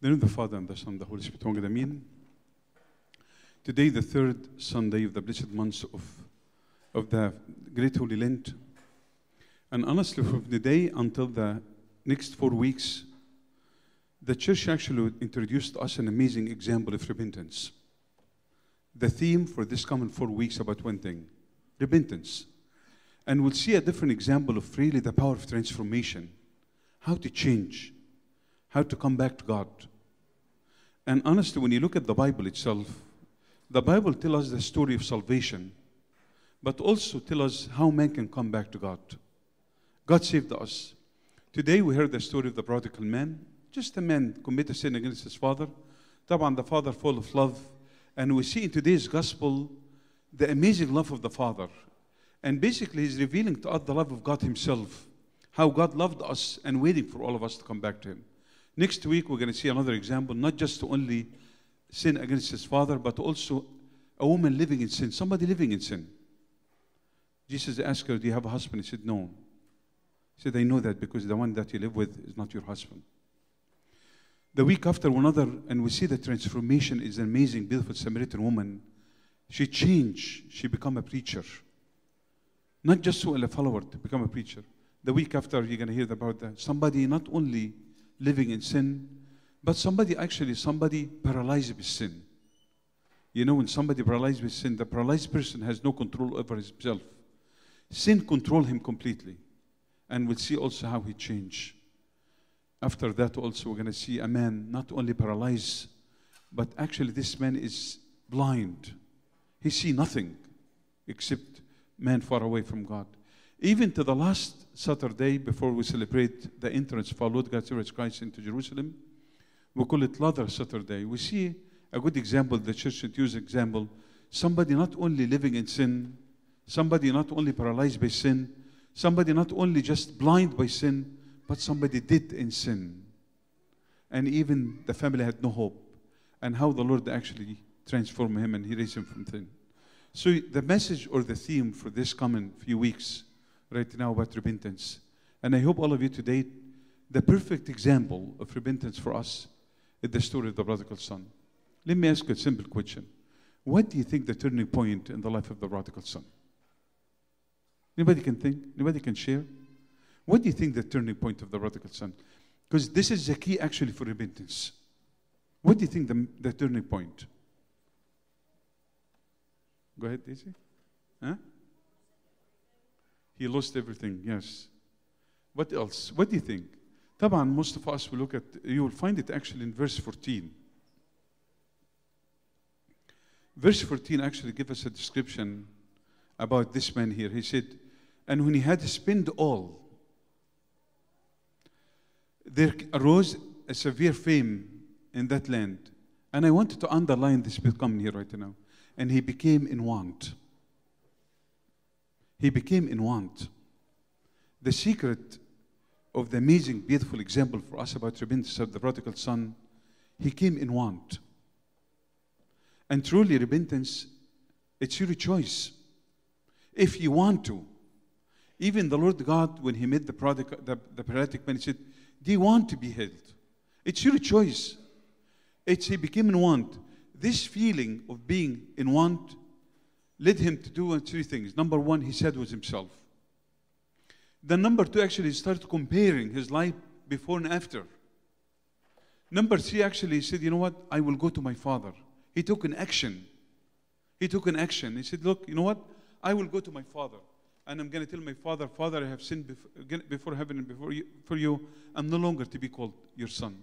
the name of the Father and the Son and the Holy Spirit. Amen. Today, the third Sunday of the blessed month of, of the Great Holy Lent. And honestly, from the day until the next four weeks, the church actually introduced us an amazing example of repentance. The theme for this coming four weeks about one thing repentance. And we'll see a different example of really the power of transformation, how to change, how to come back to God. And honestly, when you look at the Bible itself, the Bible tells us the story of salvation, but also tells us how man can come back to God. God saved us. Today we heard the story of the prodigal man. Just a man committed sin against his father. Taban, the father full of love. And we see in today's gospel the amazing love of the father. And basically he's revealing to us the love of God himself. How God loved us and waiting for all of us to come back to him. Next week we're going to see another example, not just only sin against his father, but also a woman living in sin, somebody living in sin. Jesus asked her, Do you have a husband? He said, No. He said, I know that because the one that you live with is not your husband. The week after, one another, and we see the transformation is an amazing, beautiful Samaritan woman. She changed. She become a preacher. Not just a follower to become a preacher. The week after, you're going to hear about that. Somebody not only living in sin, but somebody actually, somebody paralyzed with sin. You know, when somebody paralyzed with sin, the paralyzed person has no control over himself. Sin control him completely. And we'll see also how he changed. After that, also, we're going to see a man not only paralyzed, but actually, this man is blind. He see nothing except man far away from God. Even to the last Saturday before we celebrate the entrance of our Lord God Jesus Christ into Jerusalem, we call it Lazarus Saturday. We see a good example, the church should use example. Somebody not only living in sin, somebody not only paralyzed by sin, somebody not only just blind by sin, but somebody did in sin. And even the family had no hope. And how the Lord actually transformed him and he raised him from sin. So the message or the theme for this coming few weeks right now about repentance. And I hope all of you today, the perfect example of repentance for us is the story of the prodigal son. Let me ask you a simple question. What do you think the turning point in the life of the prodigal son? Anybody can think? Anybody can share? What do you think the turning point of the prodigal son? Because this is the key actually for repentance. What do you think the, the turning point? Go ahead, Daisy. Huh? He lost everything, yes. What else? What do you think? طبعا most of us will look at, you will find it actually in verse 14. Verse 14 actually gives us a description about this man here. He said, And when he had spent all, there arose a severe fame in that land. And I wanted to underline this coming here right now. And he became in want. He became in want. The secret of the amazing, beautiful example for us about repentance of the prodigal son, he came in want. And truly, repentance, it's your choice. If you want to. Even the Lord God, when he made the, prodigal, the, the paralytic man, he said, Do you want to be healed? It's your choice. It's he became in want. This feeling of being in want led him to do three things. Number one, he said was himself. Then number two, actually, started comparing his life before and after. Number three, actually, he said, you know what? I will go to my father. He took an action. He took an action. He said, look, you know what? I will go to my father. And I'm going to tell my father, Father, I have sinned before, before heaven and before you, for you. I'm no longer to be called your son.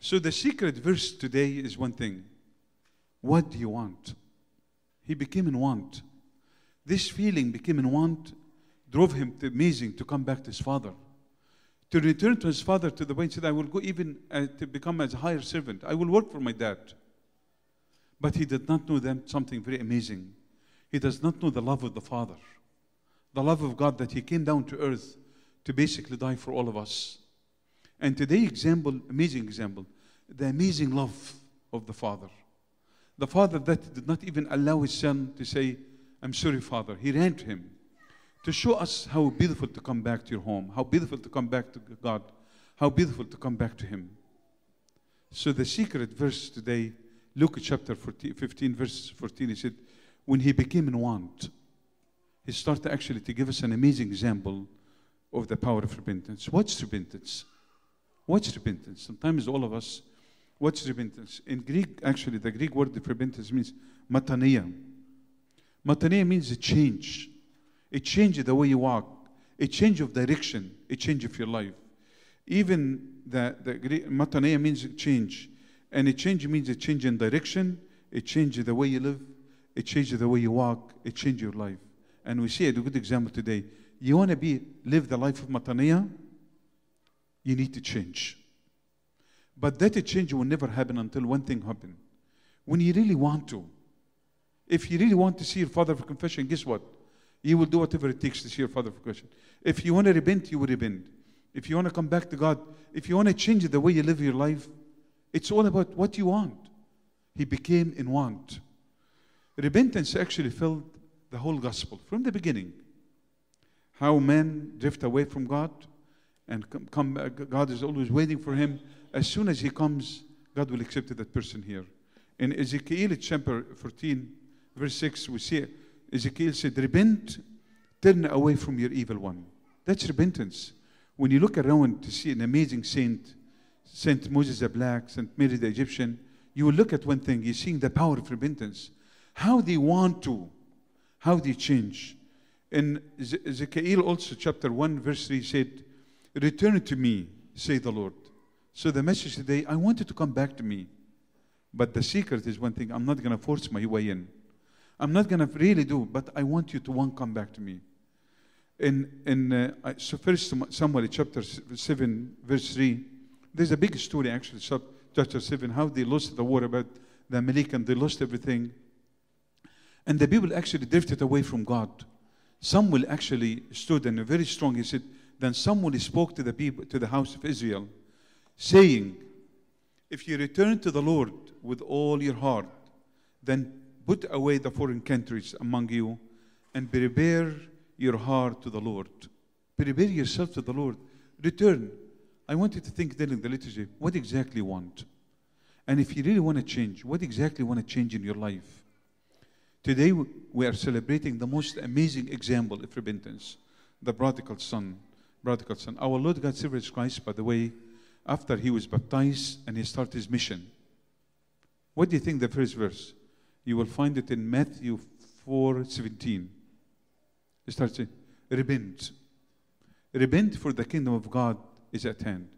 So the secret verse today is one thing. What do you want? He became in want. This feeling became in want, drove him to amazing to come back to his father. To return to his father to the point, he said, I will go even uh, to become as a higher servant. I will work for my dad. But he did not know them something very amazing. He does not know the love of the Father, the love of God that He came down to earth to basically die for all of us. And today, example, amazing example, the amazing love of the Father. The Father that did not even allow His Son to say, I'm sorry, Father. He ran to Him to show us how beautiful to come back to your home, how beautiful to come back to God, how beautiful to come back to Him. So the secret verse today, Luke chapter 14, 15, verse 14, he said, when he became in want, he started actually to give us an amazing example of the power of repentance. What's repentance? What's repentance? Sometimes all of us, what's repentance? In Greek, actually, the Greek word of repentance means matania. Matania means a change. A change the way you walk, a change of direction, a change of your life. Even the, the Greek, matania means change. And a change means a change in direction, a change the way you live, a change the way you walk, a change your life. And we see a good example today. You want to be live the life of matania, you need to change. But that change will never happen until one thing happens. When you really want to. If you really want to see your father for confession, guess what? You will do whatever it takes to see your father for confession. If you want to repent, you will repent. If you want to come back to God, if you want to change the way you live your life, it's all about what you want. He became in want. Repentance actually filled the whole gospel from the beginning. How men drift away from God and come, back. Uh, God is always waiting for him. As soon as he comes, God will accept that person here. In Ezekiel chapter 14, verse 6, we see Ezekiel said, Repent, turn away from your evil one. That's repentance. When you look around to see an amazing saint, Saint Moses the Black, Saint Mary the Egyptian, you will look at one thing, you're seeing the power of repentance. How they want to, how they change. In Ezekiel also, chapter 1, verse 3 said, Return to me, say the Lord. So the message today, I want you to come back to me. But the secret is one thing, I'm not going to force my way in. I'm not going to really do, but I want you to want come back to me. In, in uh, so first Samuel chapter 7, verse 3, there's a big story actually, chapter 7, how they lost the war about the Amalek and they lost everything. And the people actually drifted away from God. Samuel actually stood and very strong. He said, Then Samuel spoke to the people, to the house of Israel, saying, If you return to the Lord with all your heart, then put away the foreign countries among you and prepare your heart to the Lord. Prepare yourself to the Lord. Return. I want you to think during the liturgy, what exactly you want? And if you really want to change, what exactly you want to change in your life? Today we are celebrating the most amazing example of repentance, the prodigal son. Prodigal son. Our Lord God Jesus Christ, by the way, after he was baptized and he started his mission. What do you think the first verse? You will find it in Matthew 4 17. It starts saying, Repent. Repent for the kingdom of God is at hand.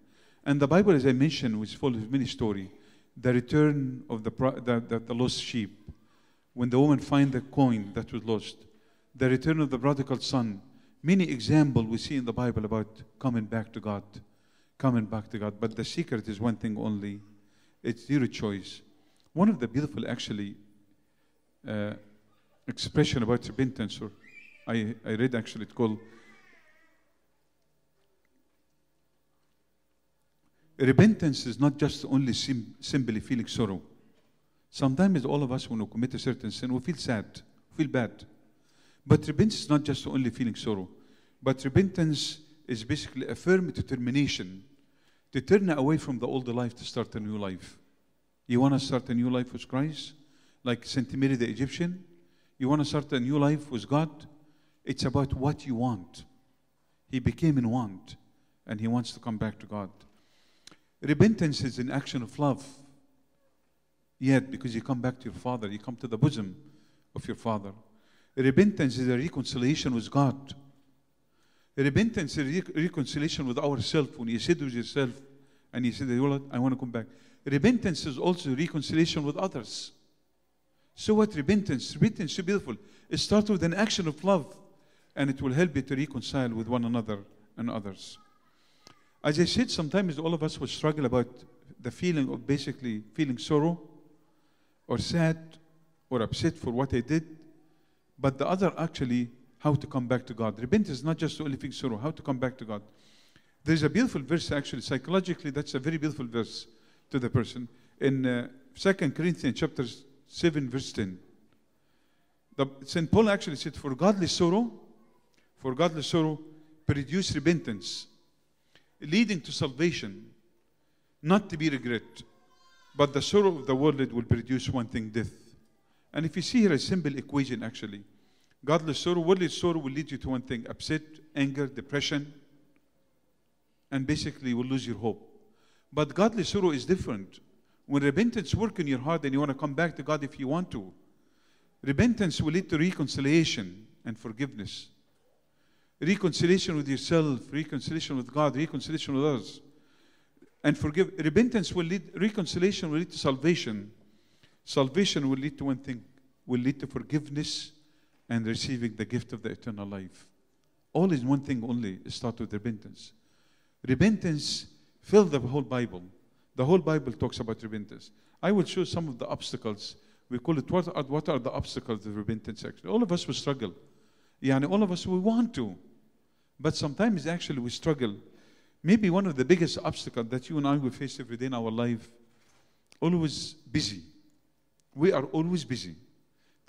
And the Bible, as I mentioned, was full of many stories. The return of the, the, the, the lost sheep, when the woman find the coin that was lost, the return of the prodigal son. Many examples we see in the Bible about coming back to God, coming back to God. But the secret is one thing only: it's your choice. One of the beautiful, actually, uh, expression about repentance, or I, I read actually, called repentance is not just only sim- simply feeling sorrow. Sometimes all of us, when we commit a certain sin, we feel sad, feel bad. But repentance is not just only feeling sorrow, but repentance is basically a firm determination to turn away from the old life to start a new life. You want to start a new life with Christ, like Saint Mary the Egyptian? You want to start a new life with God? It's about what you want. He became in want, and he wants to come back to God. Repentance is an action of love. Yet, because you come back to your Father, you come to the bosom of your Father. Repentance is a reconciliation with God. Repentance is reconciliation with ourselves. When you sit with yourself and you say, I want to come back. Repentance is also reconciliation with others. So what repentance? Repentance is beautiful. It starts with an action of love, and it will help you to reconcile with one another and others. As I said, sometimes all of us will struggle about the feeling of basically feeling sorrow or sad or upset for what I did, but the other actually how to come back to God. Repentance is not just only feeling sorrow, how to come back to God. There's a beautiful verse actually, psychologically, that's a very beautiful verse to the person. In uh, 2 Corinthians chapter 7, verse 10. The, St. Paul actually said, For godly sorrow, for godly sorrow, produce repentance leading to salvation, not to be regret. But the sorrow of the world will produce one thing death. And if you see here a simple equation actually, godly sorrow, worldly sorrow will lead you to one thing upset, anger, depression, and basically you will lose your hope. But godly sorrow is different. When repentance work in your heart and you want to come back to God if you want to, repentance will lead to reconciliation and forgiveness. Reconciliation with yourself, reconciliation with God, reconciliation with others. And forgive repentance will lead reconciliation will lead to salvation. Salvation will lead to one thing, will lead to forgiveness and receiving the gift of the eternal life. All is one thing only, start with repentance. Repentance fill the whole Bible. The whole Bible talks about repentance. I will show some of the obstacles. We call it what are, what are the obstacles of repentance actually. All of us will struggle. Yani all of us we want to. But sometimes actually we struggle. Maybe one of the biggest obstacles that you and I will face every day in our life, always busy. We are always busy.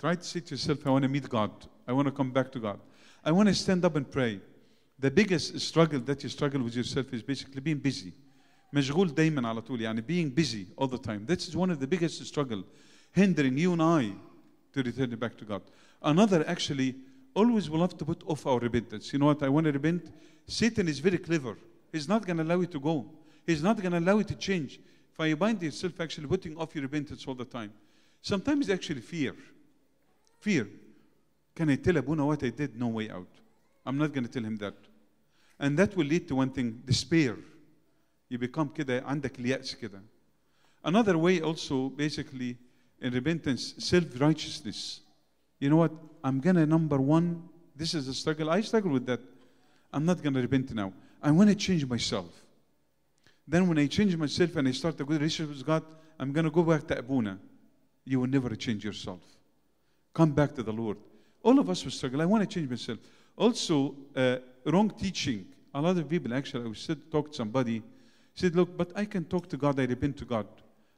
Try to say to yourself, I want to meet God. I want to come back to God. I want to stand up and pray. The biggest struggle that you struggle with yourself is basically being busy. مشغول دايما على طول يعني being busy all the time. That's one of the biggest struggle hindering you and I to return back to God. Another actually always will have to put off our repentance. You know what? I want to repent. Satan is very clever. He's not going to allow you to go. He's not going to allow you to change. If you find yourself actually putting off your repentance all the time. Sometimes actually fear. Fear. Can I tell Abuna what I did? No way out. I'm not going to tell him that. And that will lead to one thing, despair. You become كده عندك اليأس كده. Another way also basically in repentance, self-righteousness. You know what? I'm gonna number one, this is a struggle. I struggle with that. I'm not gonna repent now. I want to change myself. Then when I change myself and I start a good relationship with God, I'm gonna go back to Abuna. You will never change yourself. Come back to the Lord. All of us will struggle. I want to change myself. Also, uh, wrong teaching. A lot of people actually, I said, talk to somebody, said, look, but I can talk to God, I repent to God.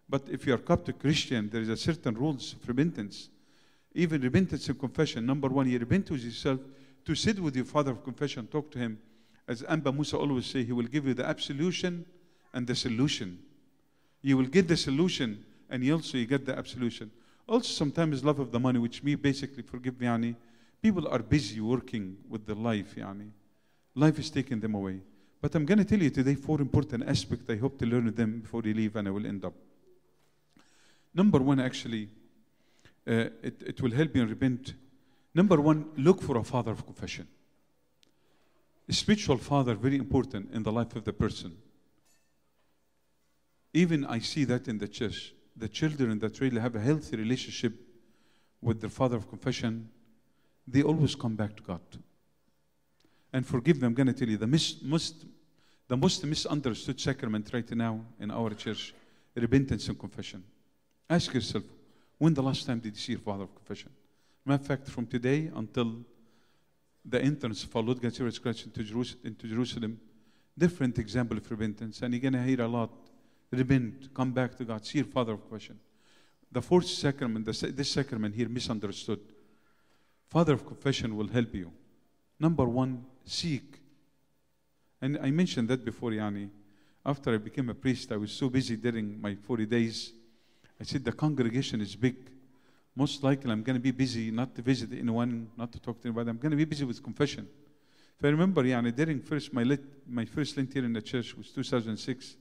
But if you're Coptic Christian, there is a certain rules of repentance. Even repentance and confession. Number one, you repent with yourself to sit with your father of confession, talk to him. As Amba Musa always say, he will give you the absolution and the solution. You will get the solution and you also you get the absolution. Also sometimes love of the money, which me basically forgive me, yani, people are busy working with their life, yani. Life is taking them away. But I'm going to tell you today four important aspects. I hope to learn them before you leave, and I will end up. Number one, actually, uh, it, it will help you repent. Number one, look for a father of confession. A spiritual father, very important in the life of the person. Even I see that in the church. The children that really have a healthy relationship with their father of confession, they always come back to God. And forgive me, I'm going to tell you the mis- most, the most misunderstood sacrament right now in our church, repentance and confession. Ask yourself, when the last time did you see your father of confession? Matter of fact, from today until the entrance of our Lord God Christ into Jerusalem, different example of repentance. And you're going to hear a lot. Repent, come back to God, see your father of confession. The fourth sacrament, the, this sacrament here misunderstood. Father of confession will help you. Number one, seek. And I mentioned that before, Yani. After I became a priest, I was so busy during my 40 days. I said, the congregation is big. Most likely, I'm going to be busy not to visit anyone, not to talk to anybody. I'm going to be busy with confession. If I remember, yani, during first my, lit, my first Lent here in the church was 2006.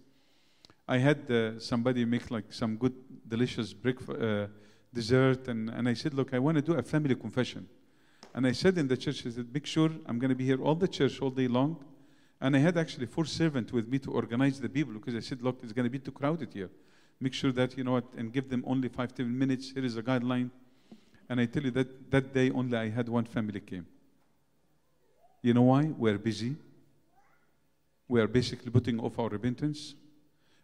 I had uh, somebody make like some good, delicious breakfast, uh, dessert, and, and I said, look, I want to do a family confession. And I said in the church, I said, make sure I'm going to be here all the church all day long. And I had actually four servants with me to organize the people because I said, look, it's going to be too crowded here. Make sure that, you know what, and give them only five, ten minutes. Here is a guideline. And I tell you that that day only I had one family came. You know why? We're busy. We are basically putting off our repentance.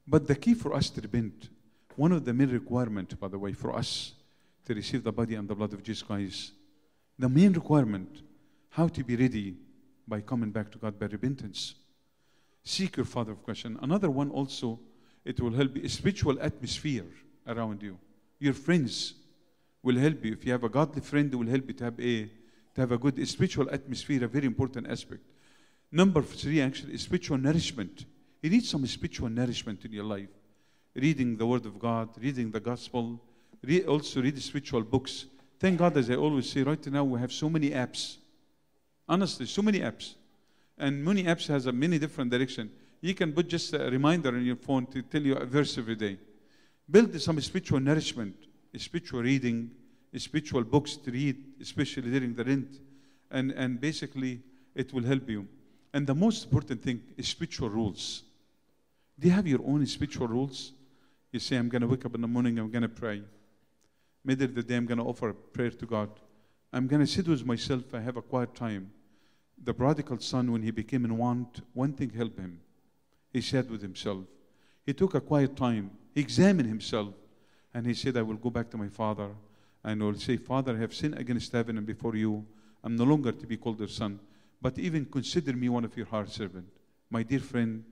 But the key for us to repent, one of the main requirements, by the way, for us to receive the body and the blood of Jesus Christ, the main requirement, how to be ready by coming back to God by repentance. Seek your Father of question. Another one also, it will help you, a spiritual atmosphere around you. Your friends will help you. If you have a godly friend, they will help you to have a to have a good spiritual atmosphere, a very important aspect. Number three, actually, is spiritual nourishment. You need some spiritual nourishment in your life. reading the Word of God, reading the Gospel, re- also read spiritual books. Thank God, as I always say, right now we have so many apps. Honestly, so many apps. And many apps has a many different direction. You can put just a reminder on your phone to tell you a verse every day. Build some spiritual nourishment, spiritual reading, spiritual books to read, especially during the Lent. And, and basically, it will help you. And the most important thing is spiritual rules. Do you have your own spiritual rules? You say, I'm going to wake up in the morning, I'm going to pray. Middle of the day, I'm going to offer a prayer to God. I'm going to sit with myself, I have a quiet time. The prodigal son, when he became in want, one thing helped him. He said with himself. He took a quiet time, he examined himself, and he said, I will go back to my father and will say, Father, I have sinned against heaven and before you. I'm no longer to be called your son, but even consider me one of your hard servant. My dear friend,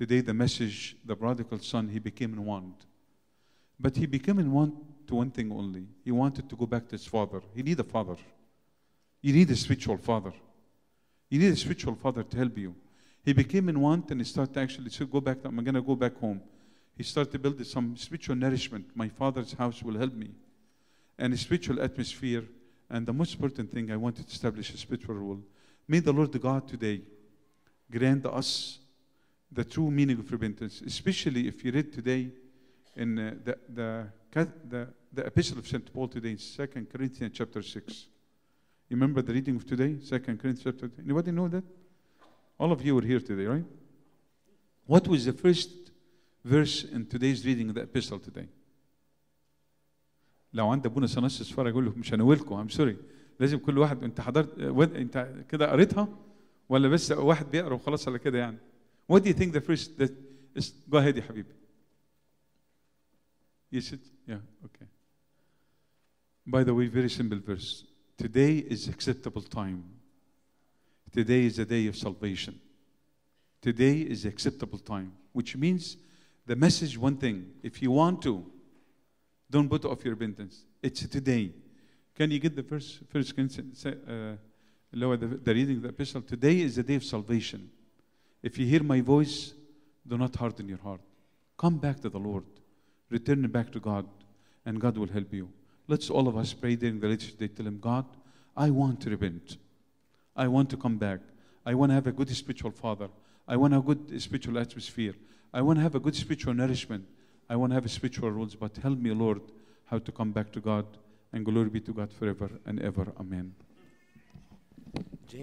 today the message, the prodigal son, he became in want. But he became in want to one thing only. He wanted to go back to his father. He need a father. You need a spiritual father. You need a spiritual father to help you. He became in want and he started actually to go back. I'm going to go back home. He started to build some spiritual nourishment. My father's house will help me. And a spiritual atmosphere. And the most important thing, I wanted to establish a spiritual rule. May the Lord God today grant us the true meaning of repentance, especially if you read today in uh, the, the, the, the epistle of St. Paul today in 2 Corinthians chapter 6. You remember the reading of today, 2 Corinthians chapter Anybody know that? All of you were here today, right? What was the first verse in today's reading of the epistle today? لو عند ابونا سنس اتفرج اقول له مش هنولكم ام سوري لازم كل واحد انت حضرت ود- انت كده قريتها ولا بس واحد بيقرا وخلاص على كده يعني what do you think the first that is? Go ahead, ya Habib. You said, yeah, okay. By the way, very simple verse. Today is acceptable time. Today is the day of salvation. Today is acceptable time, which means the message one thing. If you want to, don't put off your repentance. It's today. Can you get the first first uh, the, the reading of the epistle? Today is the day of salvation. If you hear my voice, do not harden your heart. Come back to the Lord. Return back to God, and God will help you. Let's all of us pray during the lecture today. Tell Him, God, I want to repent. I want to come back. I want to have a good spiritual father. I want a good spiritual atmosphere. I want to have a good spiritual nourishment. I want to have a spiritual rules, but help me, Lord, how to come back to God. And glory be to God forever and ever. Amen.